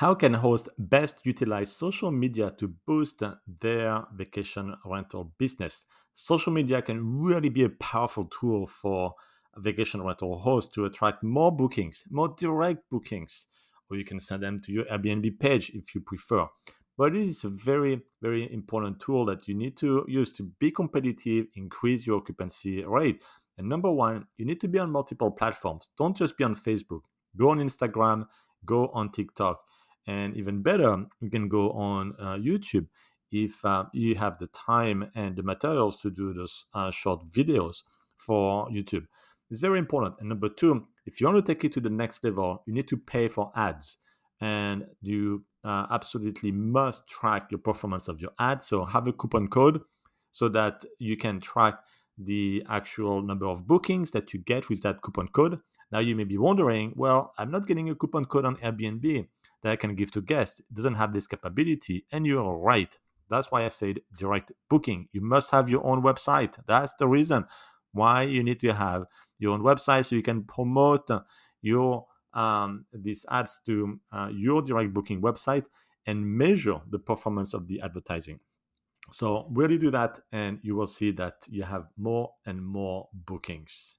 How can hosts best utilize social media to boost their vacation rental business? Social media can really be a powerful tool for vacation rental hosts to attract more bookings, more direct bookings, or you can send them to your Airbnb page if you prefer. But it is a very, very important tool that you need to use to be competitive, increase your occupancy rate. And number one, you need to be on multiple platforms. Don't just be on Facebook. Go on Instagram, go on TikTok and even better, you can go on uh, YouTube if uh, you have the time and the materials to do those uh, short videos for YouTube. It's very important. And number two, if you want to take it to the next level, you need to pay for ads. And you uh, absolutely must track your performance of your ads. So have a coupon code so that you can track the actual number of bookings that you get with that coupon code. Now you may be wondering, well, I'm not getting a coupon code on Airbnb that I can give to guests. Doesn't have this capability. And you're right. That's why I said direct booking. You must have your own website. That's the reason why you need to have your own website so you can promote your um, these ads to uh, your direct booking website and measure the performance of the advertising. So really do that, and you will see that you have more and more bookings.